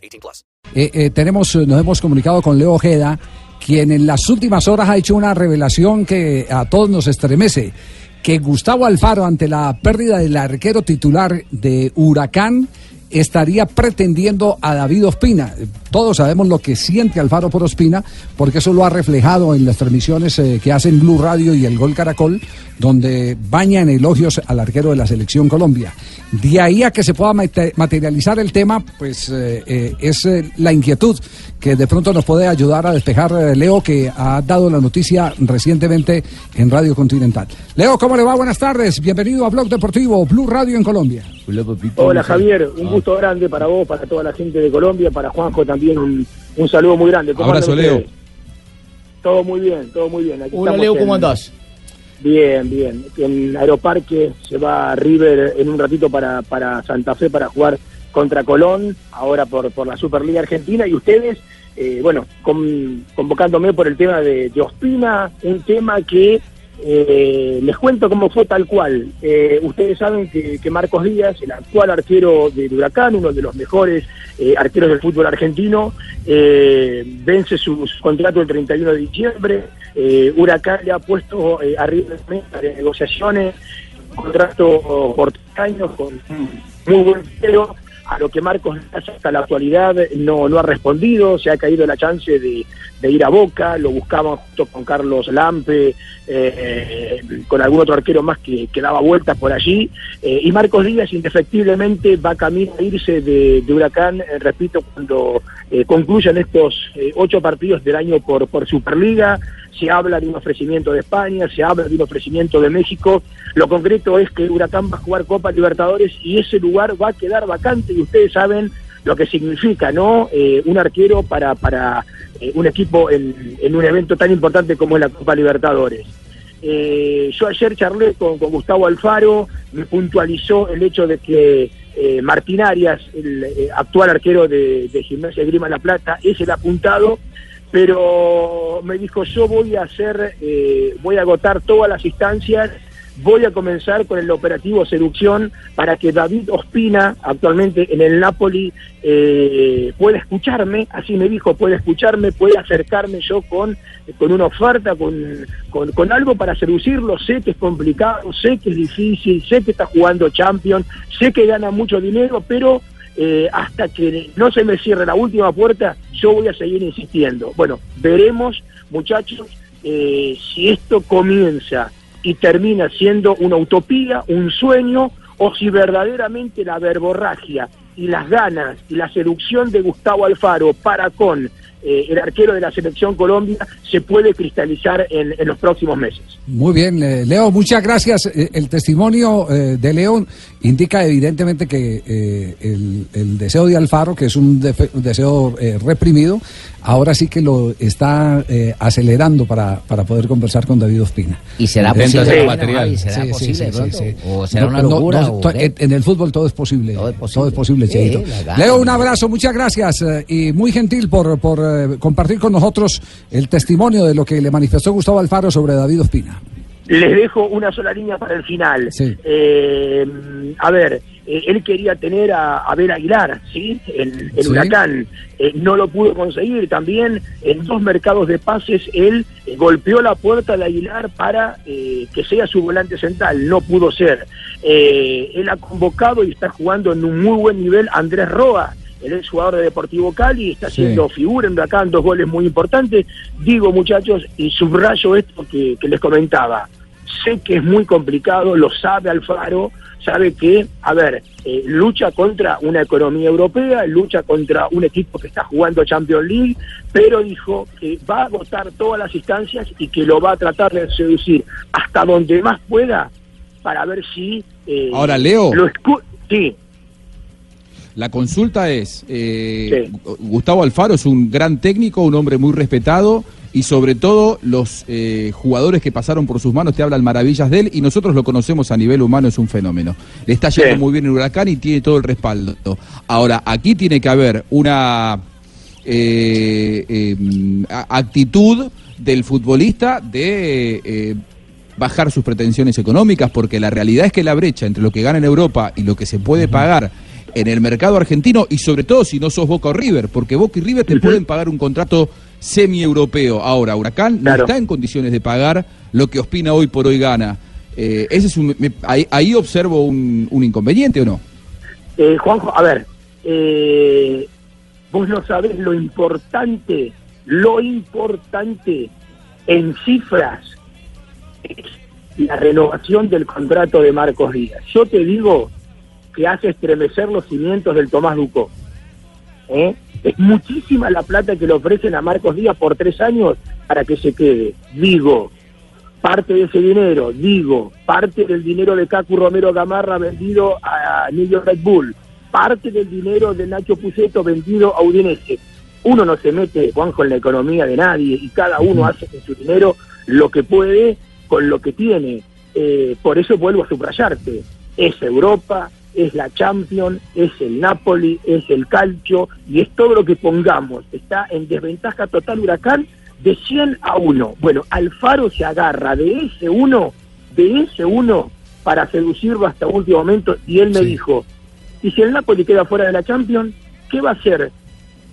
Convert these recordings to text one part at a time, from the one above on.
18 plus. Eh, eh, tenemos, nos hemos comunicado con Leo Ojeda, quien en las últimas horas ha hecho una revelación que a todos nos estremece. Que Gustavo Alfaro, ante la pérdida del arquero titular de Huracán, estaría pretendiendo a David Ospina. Todos sabemos lo que siente Alfaro por Ospina, porque eso lo ha reflejado en las transmisiones eh, que hacen Blue Radio y el Gol Caracol, donde bañan elogios al arquero de la Selección Colombia. De ahí a que se pueda materializar el tema, pues eh, eh, es la inquietud que de pronto nos puede ayudar a despejar Leo, que ha dado la noticia recientemente en Radio Continental. Leo, ¿cómo le va? Buenas tardes. Bienvenido a Blog Deportivo, Blue Radio en Colombia. Hola, Javier, un gusto grande para vos, para toda la gente de Colombia, para Juanjo también un, un saludo muy grande. Abrazo, Leo. Todo muy bien, todo muy bien. Aquí Hola, Leo, ¿cómo andás? Bien, bien. En Aeroparque se va River en un ratito para, para Santa Fe para jugar contra Colón, ahora por, por la Superliga Argentina, y ustedes, eh, bueno, convocándome por el tema de, de Ospina, un tema que eh, les cuento cómo fue tal cual. Eh, ustedes saben que, Marcos Díaz, el actual arquero del Huracán, uno de los mejores eh, arqueros del fútbol argentino, vence su, contrato el 31 de diciembre. Huracán le ha puesto arriba de negociaciones, contrato por tres años con muy buen arquero a lo que Marcos hasta la actualidad no, no ha respondido, se ha caído la chance de, ir a Boca, lo buscaban junto con Carlos Lampe, eh, con algún otro arquero más que, daba vueltas por allí, eh, y Marcos Díaz indefectiblemente va camino a irse de, Huracán, eh, repito, cuando concluyan estos ocho partidos del año por, por Superliga, se habla de un ofrecimiento de España, se habla de un ofrecimiento de México, lo concreto es que Huracán va a jugar Copa Libertadores y ese lugar va a quedar vacante y ustedes saben lo que significa, ¿no? Eh, un arquero para, para eh, un equipo en, en, un evento tan importante como es la Copa Libertadores. Eh, yo ayer charlé con, con, Gustavo Alfaro, me puntualizó el hecho de que Martín Arias, el actual arquero de, de Gimnasia Grima La Plata, es el apuntado, pero me dijo yo voy a hacer, voy a agotar todas las instancias voy a comenzar con el operativo Seducción para que David Ospina, actualmente en el Napoli, eh, pueda escucharme, así me dijo, puede escucharme, puede acercarme yo con, con una oferta, con, con, algo para seducirlo. Sé que es complicado, sé que es difícil, sé que está jugando Champions, sé que gana mucho dinero, pero eh, hasta que no se me cierre la última puerta, yo voy a seguir insistiendo. Bueno, veremos, muchachos, eh, si esto comienza y termina siendo una utopía, un sueño, o si verdaderamente la verborragia y las ganas y la seducción de Gustavo Alfaro para con eh, el arquero de la selección Colombia se puede cristalizar en, los próximos meses. Muy bien, eh, Leo, muchas gracias. Eh, el testimonio de Leo indica evidentemente que el, deseo de Alfaro, que es un, deseo reprimido, ahora sí que lo está acelerando para, para poder conversar con David Ospina. Y será posible. Material. será posible o será una locura. en el fútbol todo es posible. Todo es posible, Leo, un abrazo, muchas gracias y muy gentil por, por eh, compartir con nosotros el testimonio de lo que le manifestó Gustavo Alfaro sobre David Ospina. Les dejo una sola línea para el final. Eh, a ver, eh, él quería tener a Abel Aguilar, ¿sí? El, huracán. no lo pudo conseguir. También en dos mercados de pases él golpeó la puerta de Aguilar para que sea su volante central. No pudo ser. él ha convocado y está jugando en un muy buen nivel Andrés Roa el ex jugador de Deportivo Cali, está haciendo figura en dos goles muy importantes. Digo, muchachos, y subrayo esto que, les comentaba. Sé que es muy complicado, lo sabe Alfaro, sabe que, a ver, eh, lucha contra una economía europea, lucha contra un equipo que está jugando Champions League, pero dijo que va a agotar todas las instancias y que lo va a tratar de seducir hasta donde más pueda para ver si... Eh, Ahora, Leo. Lo sí. La consulta es, eh, Gustavo Alfaro es un gran técnico, un hombre muy respetado y sobre todo los eh, jugadores que pasaron por sus manos te hablan maravillas de él y nosotros lo conocemos a nivel humano, es un fenómeno. Le está yendo muy bien en Huracán y tiene todo el respaldo. Ahora, aquí tiene que haber una eh, em, actitud del futbolista de bajar sus pretensiones económicas, porque la realidad es que la brecha entre lo que gana en Europa y lo que se puede pagar en el mercado argentino, y sobre todo si no sos Boca o River, porque Boca y River te pueden pagar un contrato semi-europeo. Ahora, Huracán no está en condiciones de pagar lo que Ospina hoy por hoy gana. Eh, ese es un, ahí, observo un, inconveniente o no? Eh, Juanjo, a ver, eh, vos no sabés lo importante, lo importante en cifras la renovación del contrato de Marcos Díaz. Yo te digo que hace estremecer los cimientos del Tomás Ducó. ¿Eh? Es muchísima la plata que le ofrecen a Marcos Díaz por tres años para que se quede. Digo, parte de ese dinero, digo, parte del dinero de Cacu Romero Gamarra vendido a New York Red Bull, parte del dinero de Nacho Puceto vendido a Udinese. Uno no se mete, Juanjo, en la economía de nadie y cada uno hace con su dinero lo que puede con lo que tiene. Eh, por eso vuelvo a subrayarte. Es Europa, es la Champions, es el Napoli, es el Calcio y es todo lo que pongamos. Está en desventaja total Huracán de 100 a 1. Bueno, Alfaro se agarra de ese uno, de ese uno para seducirlo hasta último momento y él me dijo, ¿y si el Napoli queda fuera de la Champions? ¿Qué va a hacer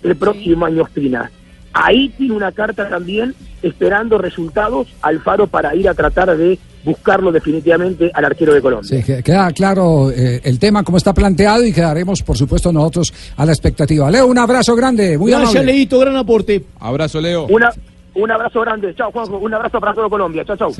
el próximo año Espina? Ahí tiene una carta también esperando resultados Alfaro para ir a tratar de buscarlo definitivamente al arquero de Colombia. Sí, queda claro eh, el tema como está planteado y quedaremos, por supuesto, nosotros a la expectativa. Leo, un abrazo grande. Muy Gracias, Leito, gran aporte. Abrazo, Leo. Una, un abrazo grande. Chao, Juanjo. Un abrazo para todo Colombia. Chao, chao.